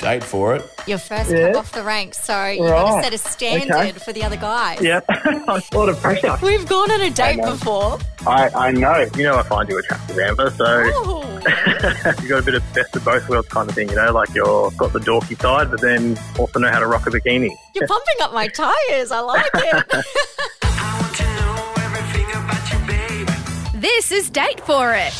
date for it. Your first Yeah. cab off the rank, so you got to set a standard Okay. for the other guys. Yeah, a lot of pressure. We've gone on a date know. before. I, I know. You know, I find you attractive, Amber. So Oh. you got a bit of best of both worlds kind of thing. You know, like you've got the dorky side, but then also know how to rock a bikini. You're pumping up my tyres. I like it. This is Date For It.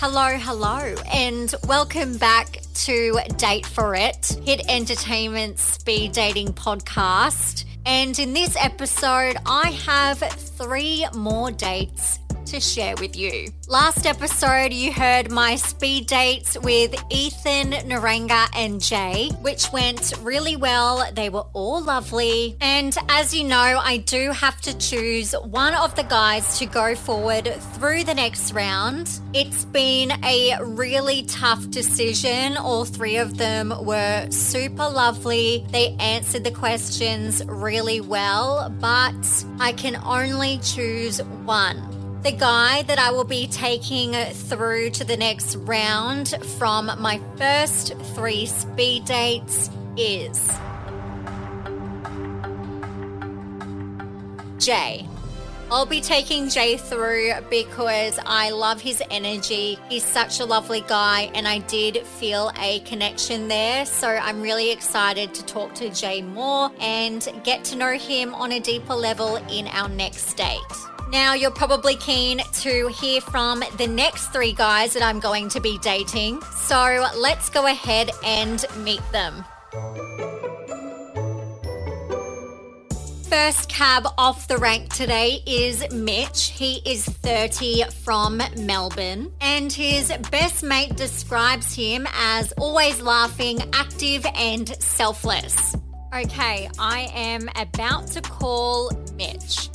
hello, hello, and welcome back to Date for It, Hit Entertainment Speed Dating Podcast. And in this episode, I have three more dates to share with you. Last episode, you heard my speed dates with Ethan, Naranga, and Jay, which went really well. They were all lovely. And as you know, I do have to choose one of the guys to go forward through the next round. It's been a really tough decision. All three of them were super lovely. They answered the questions really well, but I can only choose one. The guy that I will be taking through to the next round from my first three speed dates is Jay. I'll be taking Jay through because I love his energy. He's such a lovely guy, and I did feel a connection there. So I'm really excited to talk to Jay more and get to know him on a deeper level in our next date. Now, you're probably keen to hear from the next three guys that I'm going to be dating. So let's go ahead and meet them. First cab off the rank today is Mitch. He is 30 from Melbourne, and his best mate describes him as always laughing, active, and selfless. Okay, I am about to call Mitch.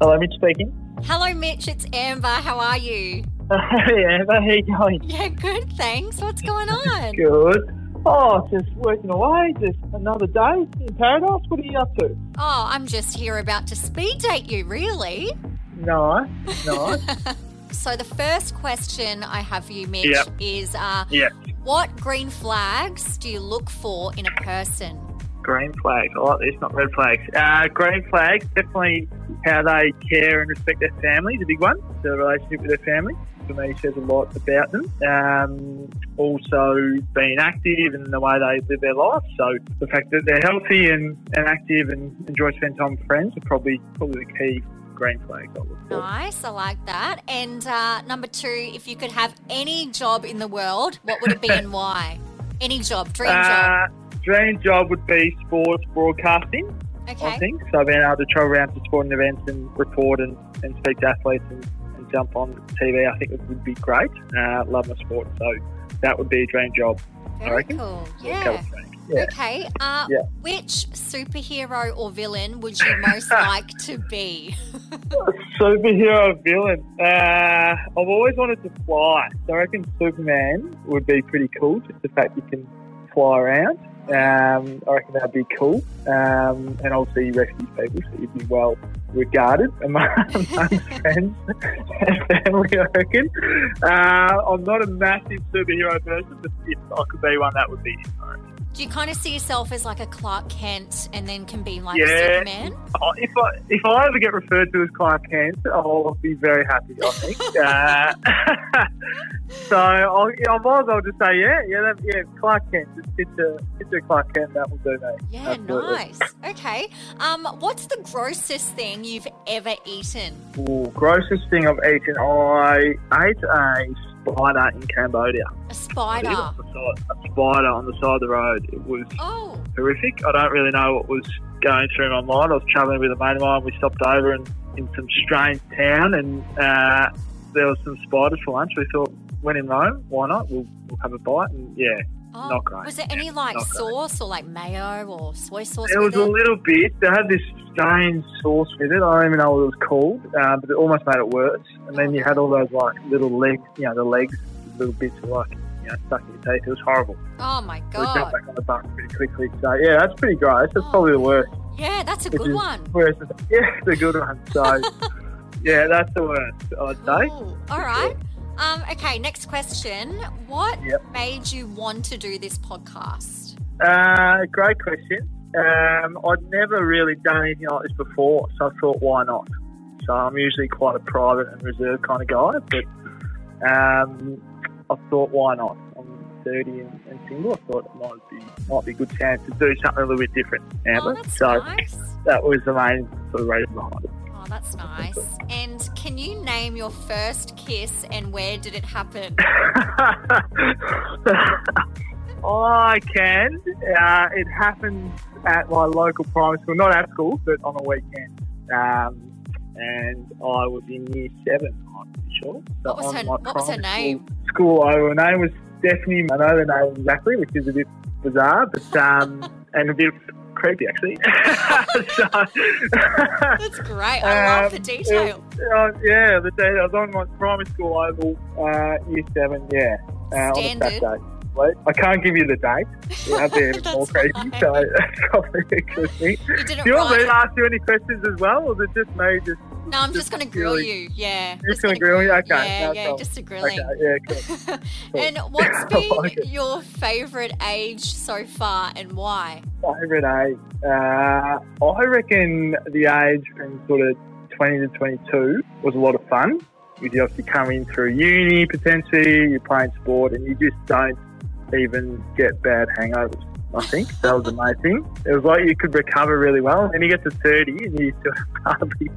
Hello, Mitch speaking. Hello, Mitch. It's Amber. How are you? Hey, Amber, how you going? Yeah, good. Thanks. What's going on? Good. Oh, just working away. Just another day in paradise. What are you up to? Oh, I'm just here about to speed date you, really. Nice, nice. So the first question I have for you, Mitch, Yep. is uh, yeah. what green flags do you look for in a person? Green flags. I like this, not red flags. Uh, green flags, definitely how they care and respect their family is a big one. The relationship with their family, for me, says a lot about them. Um, also, being active and the way they live their life. So, the fact that they're healthy and, and active and enjoy spending time with friends are probably, probably the key green flag. I. Nice, I like that. And uh, number two, if you could have any job in the world, what would it be and why? Any job, dream job. Uh, dream job would be sports broadcasting. I think. So being able to travel around to sporting events and report and, and speak to athletes and, and jump on TV, I think it would be great. Uh, love my sport, so that would be a dream job. I Very reckon. cool. Yeah. Yeah. Okay. Uh, Yeah. Which superhero or villain would you most like to be? Superhero villain. Uh, I've always wanted to fly. So I reckon Superman would be pretty cool. Just the fact you can fly around. Um, I reckon that'd be cool. Um, and you rescue people, so you'd be well regarded among, among friends and family. I reckon. Uh, I'm not a massive superhero person, but if I could be one, that would be it. Do you kind of see yourself as like a Clark Kent and then can be like Yeah. Superman? Oh, If I if I ever get referred to as Clark Kent, I'll be very happy. I think. uh, so I'll, I might as well just say yeah, yeah, that, yeah. Clark Kent, just picture picture Clark Kent. That will do me. Yeah, Absolutely. nice. Okay. Um, what's the grossest thing you've ever eaten? Ooh, grossest thing I've eaten. I ate a spider in Cambodia. A spider. think it was on the side- A spider on the side of the road. It was Oh, horrific. I don't really know what was going through my mind. I was travelling with a mate of mine. We stopped over in, in some strange town and uh, there was some spiders for lunch. We thought, when in Rome, why not? We'll, we'll have a bite. And yeah, oh. Not great. Was there any like Not great. sauce or like mayo or soy sauce? it was with a little bit. They had this strange sauce with it. I don't even know what it was called, uh, but it almost made it worse. And then you had all those like little legs, you know, the legs, little bits of like, you know, stuck in your teeth. It was horrible. Oh my god! We jumped back on the bus pretty quickly. So yeah, that's pretty gross. That's Oh. probably the worst. Yeah, that's a good is- one. Whereas, yeah, it's a good one. So, yeah, that's the worst, I'd say. Ooh, all right. Um, okay, next question. What Yep. made you want to do this podcast? Uh, great question. Um, I'd never really done anything like this before, so I thought, why not? So I'm usually quite a private and reserved kind of guy, but um, I thought, why not? I'm 30 and, and single. I thought it might be might be a good chance to do something a little bit different, Amber. Oh, that's so nice. that was the main sort of reason behind it. Oh, that's nice. And you name your first kiss and where did it happen? oh, I can. Uh, it happened at my local primary school, not at school, but on a weekend. Um, and I was in year seven, I'm sure. So What was her- what was her name? School, school her name was Stephanie. I know the name exactly, which is a bit bizarre, but um, and a bit creepy actually. so, That's great. I love the Um, detail. uh, yeah, the day I was on my primary school oval, uh, year seven, yeah, uh, on a. Saturday. Wait, I can't give you the date. Yeah, a more crazy. fine. So that's probably a good thing. You Do didn't you want me to ask you any questions as well, or is it just me? Just No, I'm just just going to grill really- you. Yeah. Just gonna grill you? Okay, Yeah, no yeah, problem. just a grilling. okay, yeah, cool. and what's been like your favourite age so far and why? Favorite age? Uh, I reckon the age from sort of 20 to 22 was a lot of fun. You obviously come in through uni potentially, you're playing sport, and you just don't even get bad hangovers. I think that was amazing. It was like you could recover really well. And you get to 30 and you hardly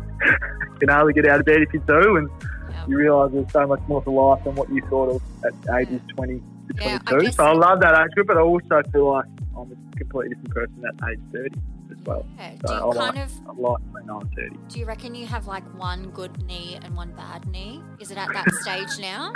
can hardly get out of bed if you do, and Yeah. you realise there's so much more to life than what you thought of at ages 20 to Yeah, 22. guess- so I love that age group, but I also feel like I'm a completely different person at age 30 as well. Yeah. Uh, so Do I you like, kind of I like when I'm 30. do you reckon you have like one good knee and one bad knee? Is it at that stage now?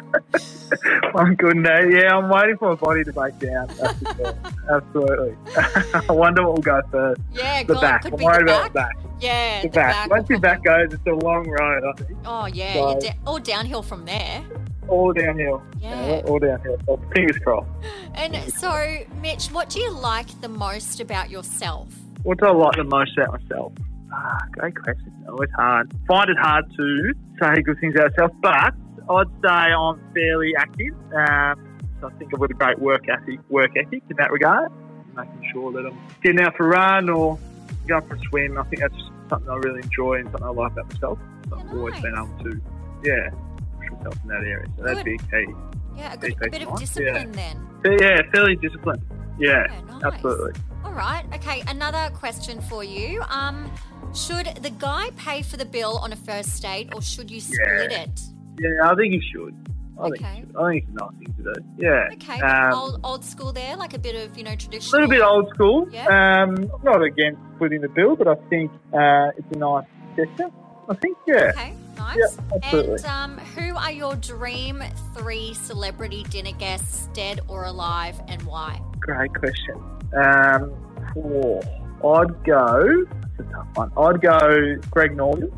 I'm good now. Yeah, I'm waiting for my body to break down. That's for sure. Absolutely. I wonder what will go first. Yeah, The God, back. I'm worried the about back. the back. Yeah, The, the back. will Once your back goes, it's a long road, I think. Oh yeah, So- da- all downhill from there. All downhill. Yeah. all downhill. So fingers crossed. And so, Mitch, what do you like the most about yourself? What do I like the most about myself? Ah, great question. Always hard. Find it hard to say good things about myself, but I'd say I'm fairly active. Um, so I think I've got a great work ethic, work ethic in that regard. Making sure that I'm getting out for a run or going for a swim. I think that's something I really enjoy and something I like about myself. So I've Yeah, always been able to, yeah, push myself in that area. So that'd be a key. Yeah, a, good, a bit of discipline then. Yeah, fairly disciplined. Yeah, Yeah, nice. absolutely. All right. Okay. Another question for you. Um, should the guy pay for the bill on a first date, or should you split it? Yeah, I think you should. I think Okay. should. I think it's a nice thing to do. Yeah. Okay. Um, old, old school there, like a bit of you know traditional. a traditional. little bit old school. Yeah. Um, I'm not against splitting the bill, but I think uh, it's a nice gesture. I think, yeah. Okay. Nice. Yeah, absolutely. And um, who are your dream three celebrity dinner guests, dead or alive, and why? Great question. Um, oh, I'd go, that's a tough one. I'd go Greg Norman.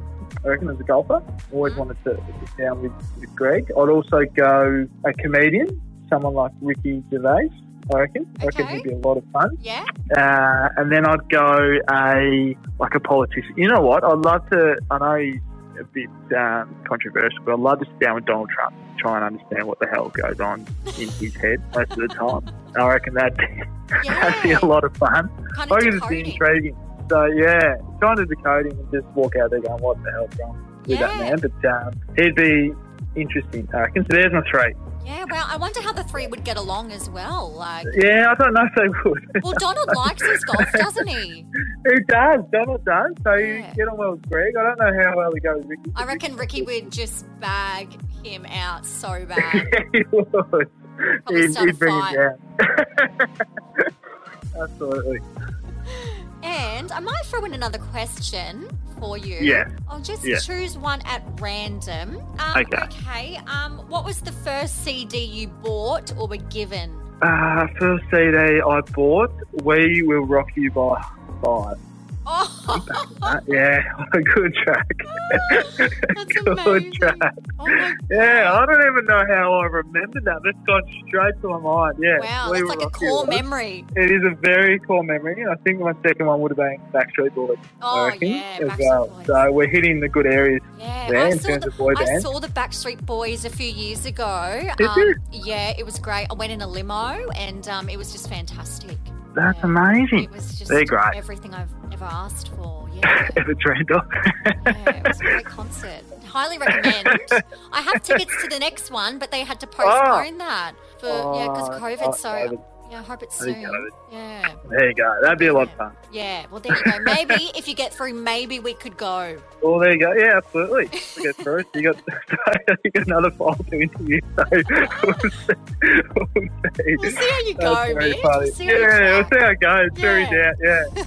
I reckon as a golfer. Always wanted to sit down with, with Greg. I'd also go a comedian, someone like Ricky Gervais. I reckon. Okay. I reckon he'd be a lot of fun. Yeah. Uh, and then I'd go a like a politician. You know what? I'd love to. I know he's a bit um, controversial, but I'd love to sit down with Donald Trump, try and understand what the hell goes on in his head most of the time. I reckon that'd be, that'd be a lot of fun. Kind I of reckon it'd be intriguing. So yeah, trying to decode him and just walk out there going, "What the hell's wrong with that man?" But um, he'd be interesting. I reckon. So there's my three. Yeah. Well, I wonder how the three would get along as well. Like, Yeah, I don't know if they would. well, Donald likes his golf, doesn't he? He does. Donald does. So you get on well with Greg. I don't know how well he goes with Ricky. I reckon Ricky would just bag him out so bad. he would. Probably He'd, he'd bring it down. Absolutely. And I might throw in another question for you. Yeah. I'll just Yeah. choose one at random. Um, Okay. okay. Um, what was the first CD you bought or were given? Uh, first CD I bought, We Will Rock You by Five. Oh, That- yeah, a good track. That's good track. Oh Yeah, I don't even know how I remembered that. That's gone straight to my mind. Yeah, Wow, we that's like a core memory. It is a very core memory. I think my second one would have been Backstreet Boys. Oh yeah, Backstreet well. Boys. So we're hitting the good areas yeah, there I in saw terms the, of boy I bands. saw the Backstreet Boys a few years ago. Um, Did you? Yeah, it was great. I went in a limo and um, it was just fantastic. That's Yeah. amazing. It was just They're great. everything I've ever asked for. Yeah. Ever dreamed of. Yeah, it was a great concert. Highly recommend. I have tickets to the next one, but they had to postpone oh. that for yeah because Oh, COVID. oh, so COVID. yeah, I hope it's soon. COVID. Yeah, There you go. That'd be a lot of fun. yeah. Well, there you go. Maybe if you get through, maybe we could go. Well, there you go. Yeah, absolutely. We get through. You got, you got another file to interview. So we'll see. We'll see. We'll see how you go, That's very Mitch. funny. We'll yeah, we'll see how it goes. Very Yeah. Yeah.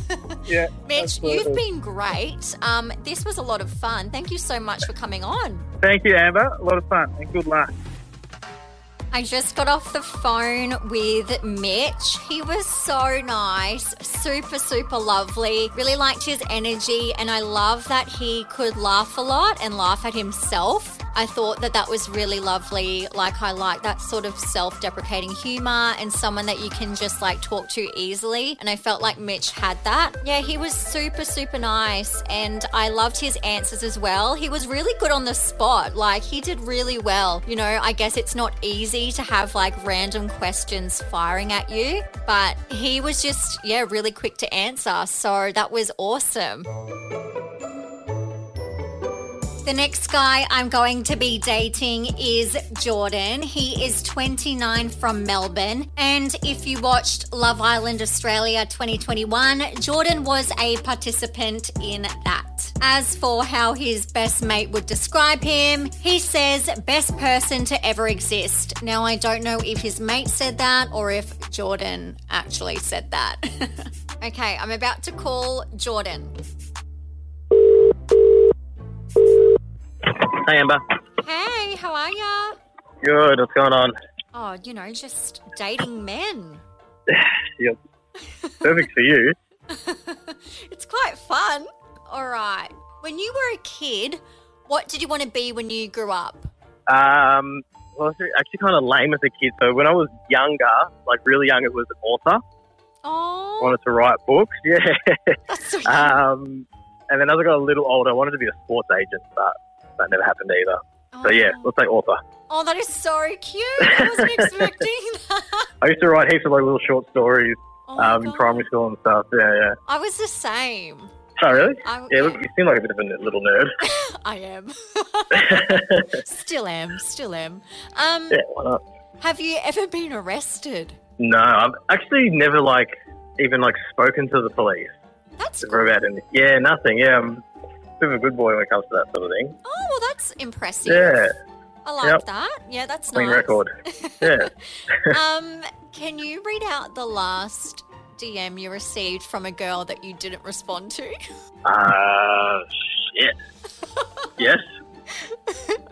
Yeah. Mitch, absolutely. you've been great. Um, this was a lot of fun. Thank you so much for coming on. Thank you, Amber. A lot of fun and good luck. I just got off the phone with Mitch. He was so nice, super, super lovely. Really liked his energy, and I love that he could laugh a lot and laugh at himself. I thought that that was really lovely. Like, I like that sort of self deprecating humor and someone that you can just like talk to easily. And I felt like Mitch had that. Yeah, he was super, super nice, and I loved his answers as well. He was really good on the spot. Like, he did really well. You know, I guess it's not easy to have like random questions firing at you, but he was just, yeah, really quick to answer. So that was awesome. The next guy I'm going to be dating is Jordan. He is 29 from Melbourne. And if you watched Love Island Australia 2021, Jordan was a participant in that. As for how his best mate would describe him, he says, best person to ever exist. Now, I don't know if his mate said that or if Jordan actually said that. okay, I'm about to call Jordan. Hey Amber. Hey, how are ya? Good. What's going on? Oh, you know, just dating men. Yep. Perfect for you. it's quite fun. All right. When you were a kid, what did you want to be when you grew up? Um, well, it's actually kind of lame as a kid. So when I was younger, like really young, it was an author. I Oh, wanted to write books. Yeah. that's so cute. um, and then as I got a little older, I wanted to be a sports agent, but that never happened either. So yeah, let's say author. Oh, that is so cute. I wasn't expecting that. I used to write heaps of like little short stories Oh um, in primary school and stuff. Yeah, yeah. I was the same. Oh, really? I, Yeah, look, you seem like a bit of a little nerd. I am. still am. Still am. Um, yeah, why not? have you ever been arrested? No, I've actually never like even like spoken to the police. That's Never about any. Yeah, nothing. Yeah, I'm a bit of a good boy when it comes to that sort of thing. Oh, well, that's impressive. Yeah, I like Yep. that. Yeah, that's clean nice. record. Yeah. um, can you read out the last DM you received from a girl that you didn't respond to? Uh, shit. yes.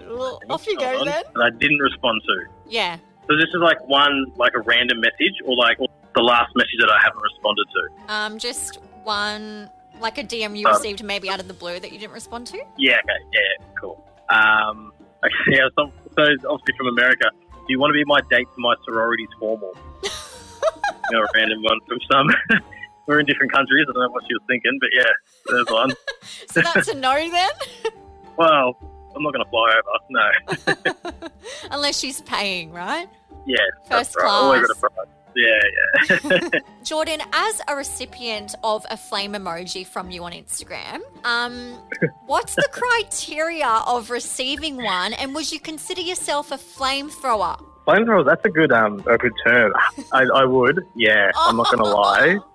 well, off you go then. That I didn't respond to. Yeah. So this is like one, like a random message, or like the last message that I haven't responded to. Um, just one, like a DM you Um, received maybe out of the blue that you didn't respond to. Yeah. Okay. Yeah. Cool. Um. Okay, yeah. So, so obviously from America. Do you want to be my date for my sorority's formal? you know, a random one from some. We're in different countries. I don't know what she was thinking, but yeah, there's one. So that's a no then, Well, I'm not going to fly over. No. unless she's paying, right? Yeah. First right. Always class. got a prize. Yeah, yeah. Jordan, as a recipient of a flame emoji from you on Instagram, um, what's the criteria of receiving one, and would you consider yourself a flamethrower? Flamethrower, that's a good um a good term. I, I would. Yeah, I'm not going to lie.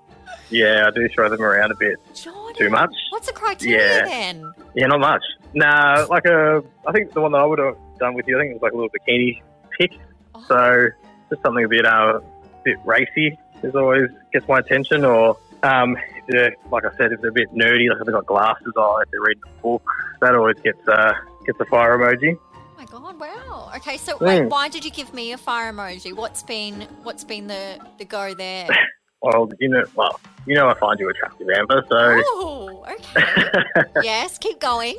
Yeah, I do throw them around a bit. Jordan, Too much? What's the criteria Yeah. then? Yeah, not much. Nah, like a. I think the one that I would have done with you, I think it was like a little bikini pic. Oh, So just something a bit uh, bit racy is always gets my attention. Or um, if like I said, if they're a bit nerdy, like if they've got glasses on, if they're reading a book, that always gets uh, gets a fire emoji. oh my god! Wow. Okay, so wait, Mm. why did you give me a fire emoji? What's been what's been the the go there? Well, you know, well, you know, I find you attractive, Amber. So oh, okay. Yes, keep going.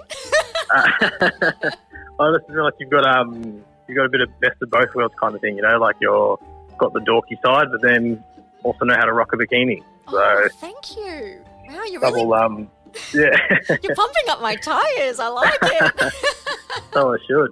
I just feel like you've got um you've got a bit of best of both worlds kind of thing, you know, like you're got the dorky side, but then also know how to rock a bikini. So Oh, thank you. Wow, you're really um yeah, you're pumping up my tires. I like it. so I should.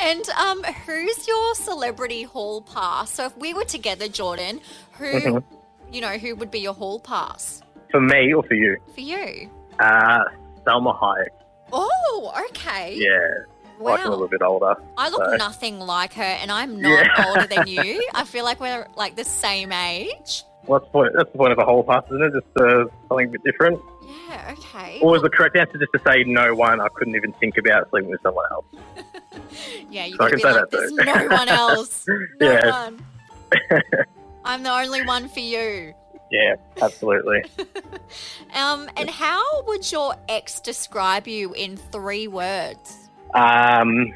and um, who's your celebrity hall pass? So if we were together, Jordan, who Mhm. you know who would be your hall pass For me or for you? for you? Uh Salma Hayek. Oh, okay. Yeah, like a little bit older. I look so- nothing like her, and I'm not Yeah. older than you. I feel like we're like the same age. What's the point? That's the point of a hall pass, isn't it? Just uh, something a bit different. Yeah. Okay. Or was the correct answer just to say no one? I couldn't even think about sleeping with someone else. Yeah, you So can say like, that there's too. no one else. No Yeah. one. I'm the only one for you. Yeah, absolutely. Um, and how would your ex describe you in three words? Um,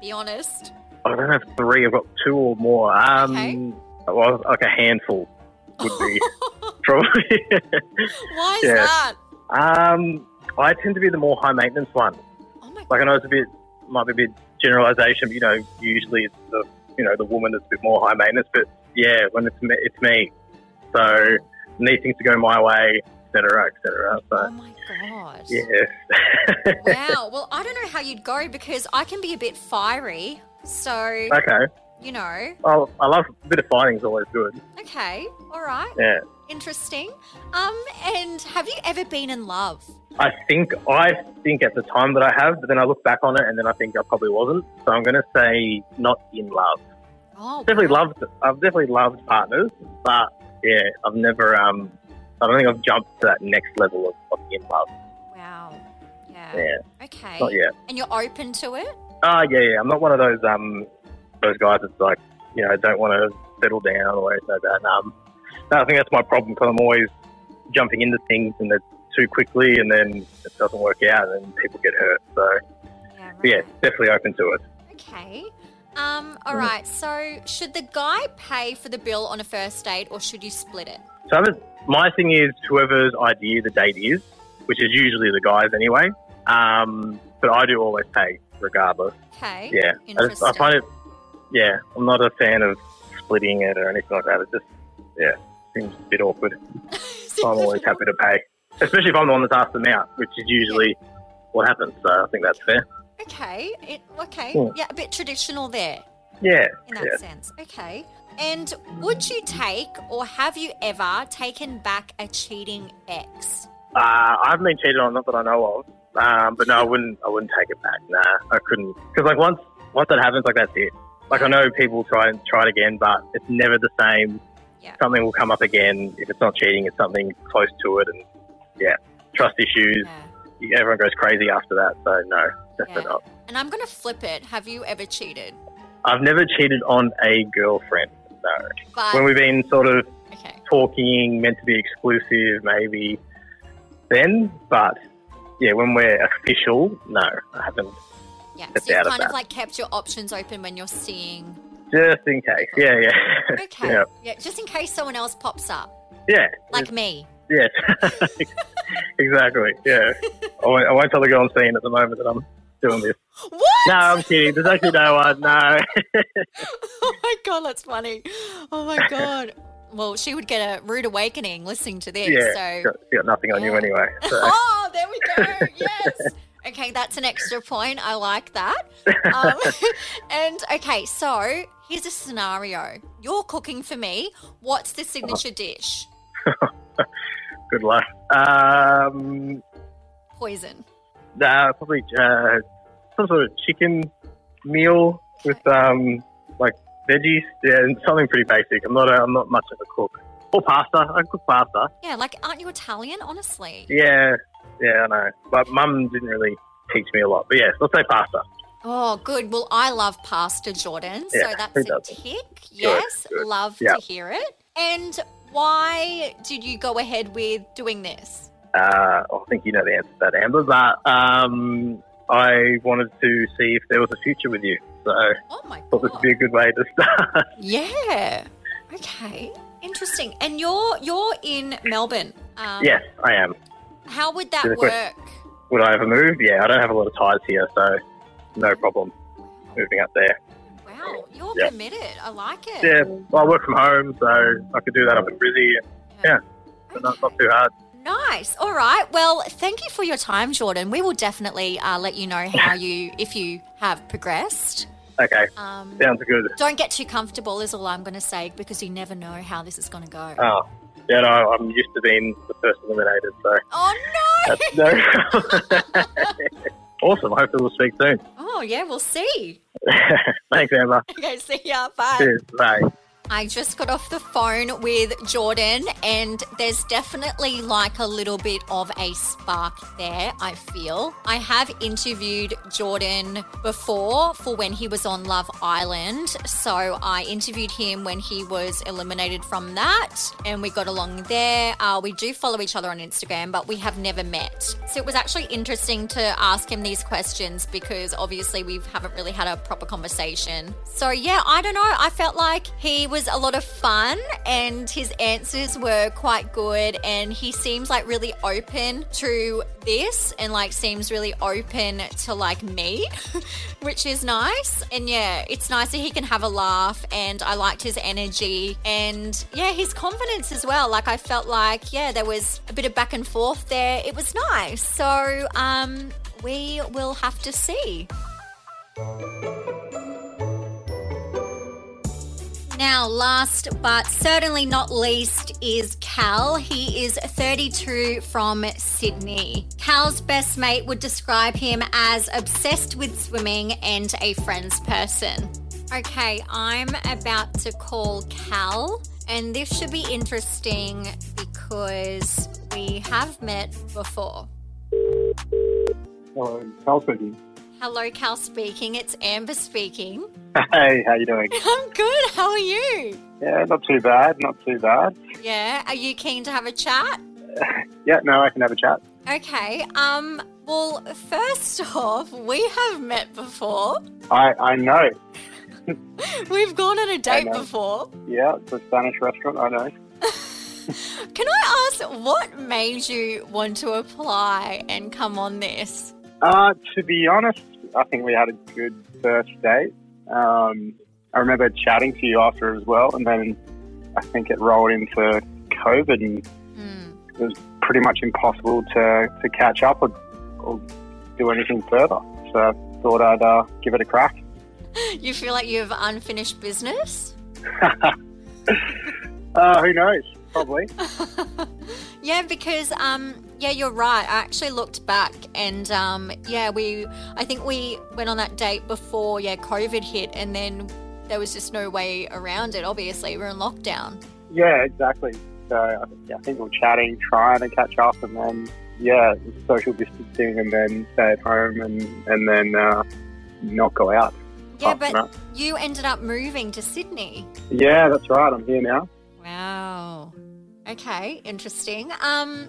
Be honest. I don't have three. I've got two or more. Um, Okay. well, like a handful would be probably. Why is Yeah. that? um, I tend to be the more high maintenance one. Oh my Like I know it's a bit might be a bit generalization, but you know, usually it's the you know the woman that's a bit more high maintenance. But yeah, when it's me, it's me. So need things to go my way, etc., etc. Oh my god. yeah. Wow. Well, I don't know how you'd go because I can be a bit fiery. So, okay. you know, Well, I love a bit of fighting is always good. okay. All right. Yeah. Interesting. Um, and have you ever been in love? I think I think at the time that I have, but then I look back on it and then I think I probably wasn't. So I'm going to say not in love. Oh, Definitely wow. loved. I've definitely loved partners, but yeah, I've never. Um, I don't think I've jumped to that next level of, of in love. Wow. Yeah. Yeah, Okay. not yet. And you're open to it? Ah, yeah, yeah. I'm not one of those um those guys that's like you know don't want to settle down or anything like that. Um, no, I think that's my problem because I'm always jumping into things and they're too quickly, and then it doesn't work out, and people get hurt. So Yeah. Right. yeah, definitely open to it. Okay. Um, all Mm. So, should the guy pay for the bill on a first date or should you split it? So I'm- my thing is whoever's idea the date is, which is usually the guys anyway. Um, but I do always pay regardless. Okay. Yeah, I, just, I find it. Yeah, I'm not a fan of splitting it or anything like that. It just yeah seems a bit awkward. So I'm always happy to pay, especially if I'm the one that's asked them out, which is usually what happens. So I think that's fair. Okay. It, okay. Hmm. Yeah, a bit traditional there Yeah, in that yeah. sense. Okay. And would you take or have you ever taken back a cheating ex? Uh, I haven't been cheated on, not that I know of. Um, but no, I wouldn't. I wouldn't take it back. Nah, I couldn't. Because like once once that happens, like that's it. Like I know people try and try it again, but it's never the same. Yeah. Something will come up again. If it's not cheating, it's something close to it, and yeah, trust issues. Yeah. Everyone goes crazy after that. So no, definitely Yeah. not. And I'm going to flip it. Have you ever cheated? I've never cheated on a girlfriend. No. But When we've been sort of okay. talking, meant to be exclusive, maybe then. But yeah, when we're official, no, I haven't. Yeah. So you've out of kind of like kept your options open when you're seeing. Just in case. Yeah, yeah. Okay. yeah. yeah. Just in case someone else pops up, Yeah. like me. Yes. exactly. Yeah. I won't, I won't tell the girl I'm seeing at the moment that I'm doing this. What? No, I'm kidding. There's actually no one. No. oh my god, that's funny. Oh my god. Well, she would get a rude awakening listening to this. yeah. So. Got, got nothing on you anyway. So. Oh, there we go. Yes. Okay, that's an extra point. I like that. Um, and okay, so here's a scenario. You're cooking for me. What's the signature dish? Good luck. Um, Poison. uh, probably uh, some sort of chicken meal with um, like veggies. Yeah, and something pretty basic. I'm not. A, I'm not much of a cook. Or pasta. I cook pasta. Yeah, like aren't you Italian? Honestly. Yeah, yeah, I know. But mum didn't really teach me a lot. But yeah, let's say pasta. Oh, good. Well, I love pasta, Jordan. So that's a tick. Yes, good. love Yeah. to hear it. And why did you go ahead with doing this? Uh, I think you know the answer to that, Amber. But um, I wanted to see if there was a future with you. So I Oh my thought this would be a good way to start. Yeah. Okay. Interesting. And you're you're in Melbourne. Um, yes, I am. How would that work? question. Would I ever move? Yeah, I don't have a lot of ties here, so no problem moving up there. Wow, you're Yeah. committed. I like it. Yeah, well, I work from home, so I could do that up in Brizzy. Yeah. So not, not too hard. Nice. All right. Well, thank you for your time, Jordan. We will definitely uh, let you know how you, if you have progressed. Okay, Um, sounds good. don't get too comfortable, is all I'm going to say, because you never know how this is going to go. Oh, yeah, no, I'm used to being the first eliminated, so oh no! no. awesome. Hopefully, we'll speak soon. Oh yeah, we'll see. Thanks, Emma. Okay, see ya. Bye. Cheers. Bye. I just got off the phone with Jordan, and there's definitely like a little bit of a spark there, I feel. I have interviewed Jordan before for when he was on Love Island. So I interviewed him when he was eliminated from that, and we got along there. Uh, we do follow each other on Instagram, but we have never met. So it was actually interesting to ask him these questions because obviously we haven't really had a proper conversation. So yeah, I don't know. I felt like he was a lot of fun and his answers were quite good and he seems like really open to this and like seems really open to like me, which is nice. And yeah, it's nice that he can have a laugh and I liked his energy and yeah, his confidence as well. Like I felt like yeah, there was a bit of back and forth there. It was nice. So um we will have to see. Now, last but certainly not least is Cal. He is 32 from Sydney. Cal's best mate would describe him as obsessed with swimming and a friends person. Okay, I'm about to call Cal, and this should be interesting because we have met before. Oh, Hello, Carl speaking. Hello, Cal speaking. It's Amber speaking. Hey, how you doing? I'm good. How are you? Yeah, not too bad, not too bad. Yeah. Are you keen to have a chat? Yeah, no, I can have a chat. Okay. Um. Well, first off, we have met before. I, I know. We've gone on a date before. Yeah, it's a Spanish restaurant, I know. Can I ask what made you want to apply and come on this? Uh, to be honest, I think we had a good first date. Um, I remember chatting to you after as well, and then I think it rolled into COVID, and Hmm. it was pretty much impossible to, to catch up or, or do anything further. So I thought I'd uh, give it a crack. You feel like you have unfinished business? Uh, who knows? Probably. yeah, because um, yeah, you're right. I actually looked back, and um, yeah, we I think we went on that date before yeah COVID hit, and then there was just no way around it. Obviously, we're in lockdown. Yeah, exactly. So I think- yeah, I think we're chatting, trying to catch up, and then yeah, social distancing, and then stay at home, and and then uh, not go out. Yeah, but you ended up moving to Sydney. yeah, that's right. I'm here now. Wow. Okay, interesting. Um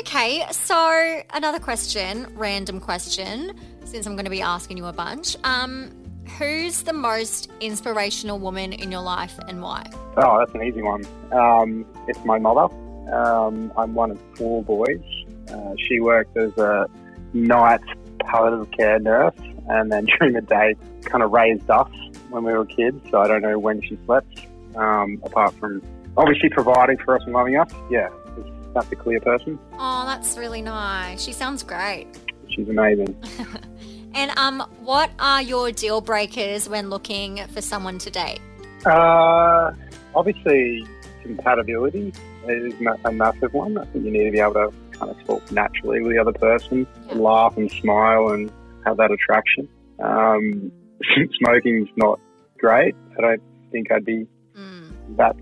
okay, so another question, random question, since I'm going to be asking you a bunch. Um who's the most inspirational woman in your life and why? Oh, that's an easy one. Um, it's my mother. Um, I'm one of four boys. Uh, she worked as a night palliative care nurse, and then during the day, kind of raised us when we were kids. So I don't know when she slept. Um, apart from obviously providing for us and loving us, yeah, that's a clear person. Oh, that's really nice. She sounds great. She's amazing. And um what are your deal breakers when looking for someone to date? Uh, obviously, compatibility is a massive one. I think you need to be able to kind of talk naturally with the other person, Yeah. laugh and smile, and have that attraction. Um, smoking's not great. I don't think I'd be Mm. that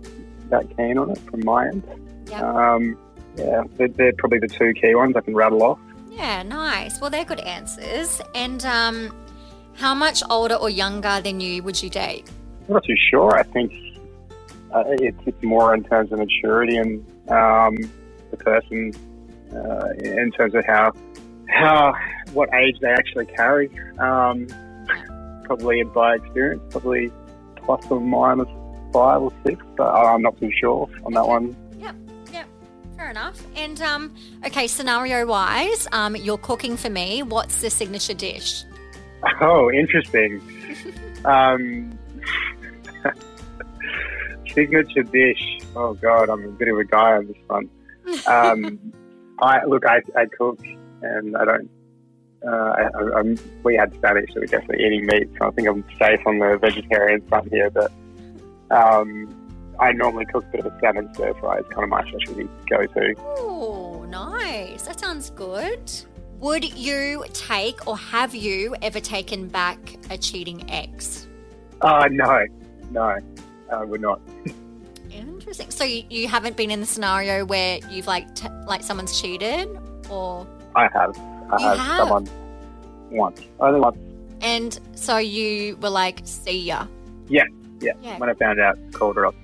that keen on it from my end. Yep. Um, yeah, they're, they're probably the two key ones I can rattle off. Yeah, nice. Well, they're good answers. And um how much older or younger than you would you date? I'm not too sure. I think uh, it's, it's more in terms of maturity and um, the person uh, in terms of how how what age they actually carry. Um, probably by experience, probably plus or minus five or six, but I'm not too sure on that one. Fair enough. And um, okay, scenario wise, um, you're cooking for me. What's the signature dish? Oh, interesting. um, signature dish. Oh God, I'm a bit of a guy on this one. Um, I look, I, I cook, and I don't. Uh, I, I, I'm, we had Spanish, so we're definitely eating meat. So I think I'm safe on the vegetarian front here. But um, I normally cook a bit of a salmon stir fry. It's kind of my specialty go to. Oh, nice. That sounds good. Would you take or have you ever taken back a cheating ex? Uh, no, no, I would not. Interesting. So you, you haven't been in the scenario where you've like t- like someone's cheated, or I have. I You have, have? someone once. Only once. and so you were like, see ya. Yeah, yeah. Yeah. When I found out, called her up.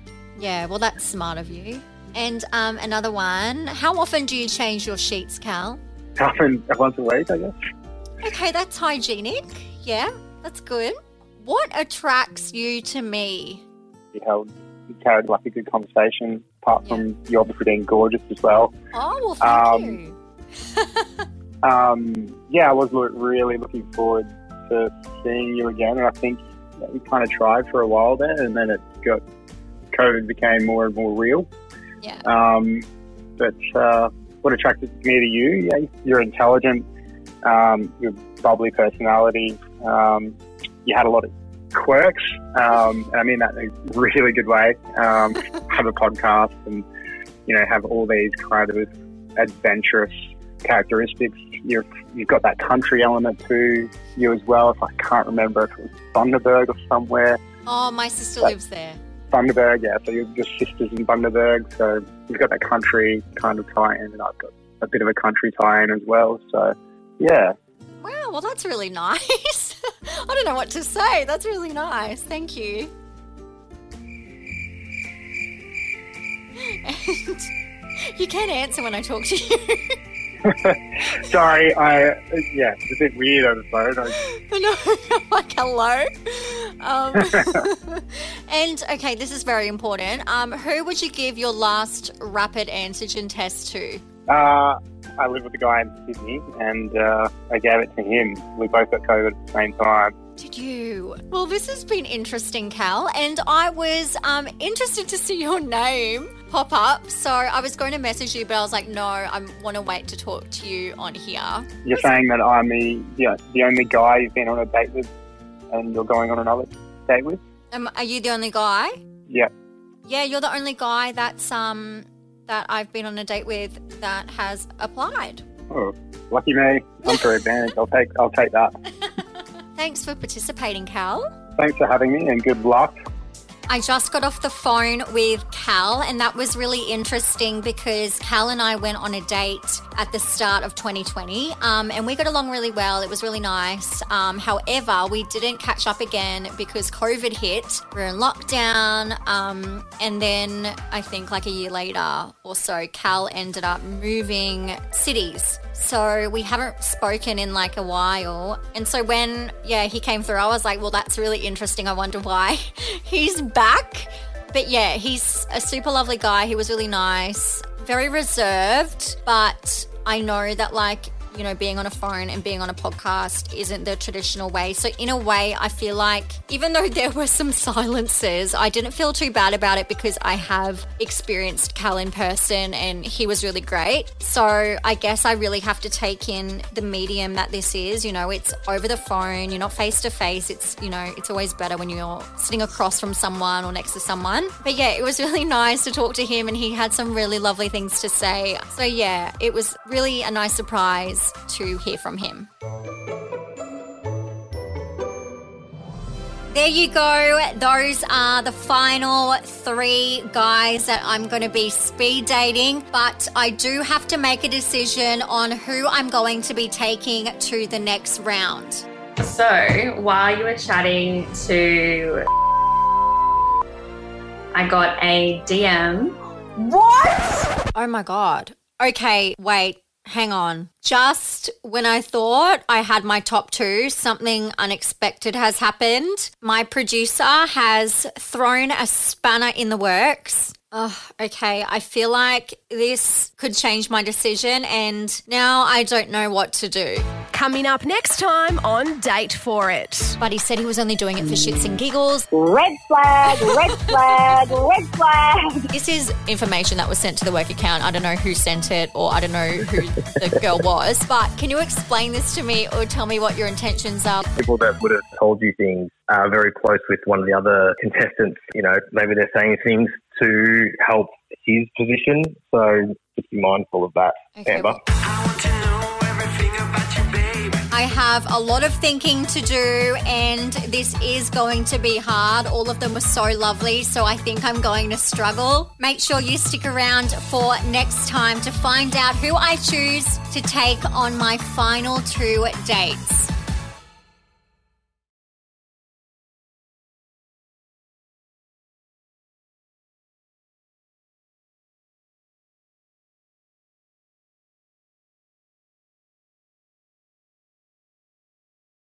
Yeah. Well, that's smart of you. And um, another one. How often do you change your sheets, Cal? Often once a week, I guess. Okay, that's hygienic. Yeah, that's good. What attracts you to me? We held, we carried like a good conversation. Apart from you obviously being gorgeous as well. Oh, well, thank Um, you. Um, yeah, I was really looking forward to seeing you again, and I think we kind of tried for a while there, and then it got COVID became more and more real. Yeah. Um, but uh, what attracted me to you? Yeah, you're intelligent. Um, your bubbly personality. Um, you had a lot of quirks, um, and I mean that in a really good way. Um, have a podcast, and you know, have all these kind of adventurous characteristics. You've you've got that country element to you as well. If I can't remember if it was Bundaberg or somewhere. Oh, my sister that- lives there. Bundaberg, yeah. So your, your sister's in Bundaberg, so you've got that country kind of tie-in, and I've got a bit of a country tie-in as well. So, yeah, Wow, well, that's really nice. I don't know what to say. That's really nice. Thank you. And you can't answer when I talk to you. sorry, I yeah, it's a bit weird on the phone. I, I'm like, hello. Um, and okay, this is very important. Um, who would you give your last rapid antigen test to? uh, I live with a guy in Sydney, and uh, I gave it to him. We both got COVID at the same time. Did you? Well, this has been interesting, Cal, and I was um, interested to see your name pop up. So I was going to message you, but I was like, no, I want to wait to talk to you on here. You're saying that I'm the yeah, the only guy you've been on a date with, and you're going on another date with? Um, are you the only guy? Yeah. Yeah, you're the only guy that's um that I've been on a date with that has applied. Oh, lucky me. I'm for advantage. I'll take I'll take that. Thanks for participating, Cal. Thanks for having me, and good luck. I just got off the phone with Cal, and that was really interesting because Cal and I went on a date at the start of 2020, um, and we got along really well. It was really nice. Um, however, we didn't catch up again because COVID hit. We are in lockdown, um, and then I think like a year later or so, Cal ended up moving cities. So we haven't spoken in like a while. And so when, yeah, he came through, I was like, well, that's really interesting. I wonder why he's back. But yeah, he's a super lovely guy. He was really nice, very reserved, but I know that like, you know, being on a phone and being on a podcast isn't the traditional way. So, in a way, I feel like even though there were some silences, I didn't feel too bad about it because I have experienced Cal in person and he was really great. So, I guess I really have to take in the medium that this is. You know, it's over the phone, you're not face to face. It's, you know, it's always better when you're sitting across from someone or next to someone. But yeah, it was really nice to talk to him and he had some really lovely things to say. So, yeah, it was really a nice surprise to hear from him. There you go. Those are the final three guys that I'm going to be speed dating. But I do have to make a decision on who I'm going to be taking to the next round. So while you were chatting to, I got a DM. What? Oh my God. Okay, wait. Hang on. Just when I thought I had my top two, something unexpected has happened. My producer has thrown a spanner in the works. Oh, okay. I feel like this could change my decision, and now I don't know what to do. Coming up next time on Date for It. But he said he was only doing it for shits and giggles. Red flag, red flag, red flag. This is information that was sent to the work account. I don't know who sent it, or I don't know who the girl was. But can you explain this to me, or tell me what your intentions are? people that would have told you things are very close with one of the other contestants. You know, maybe they're saying things to help his position. So just be mindful of that, Okay, Amber. I have a lot of thinking to do, and this is going to be hard. All of them were so lovely, so I think I'm going to struggle. Make sure you stick around for next time to find out who I choose to take on my final two dates.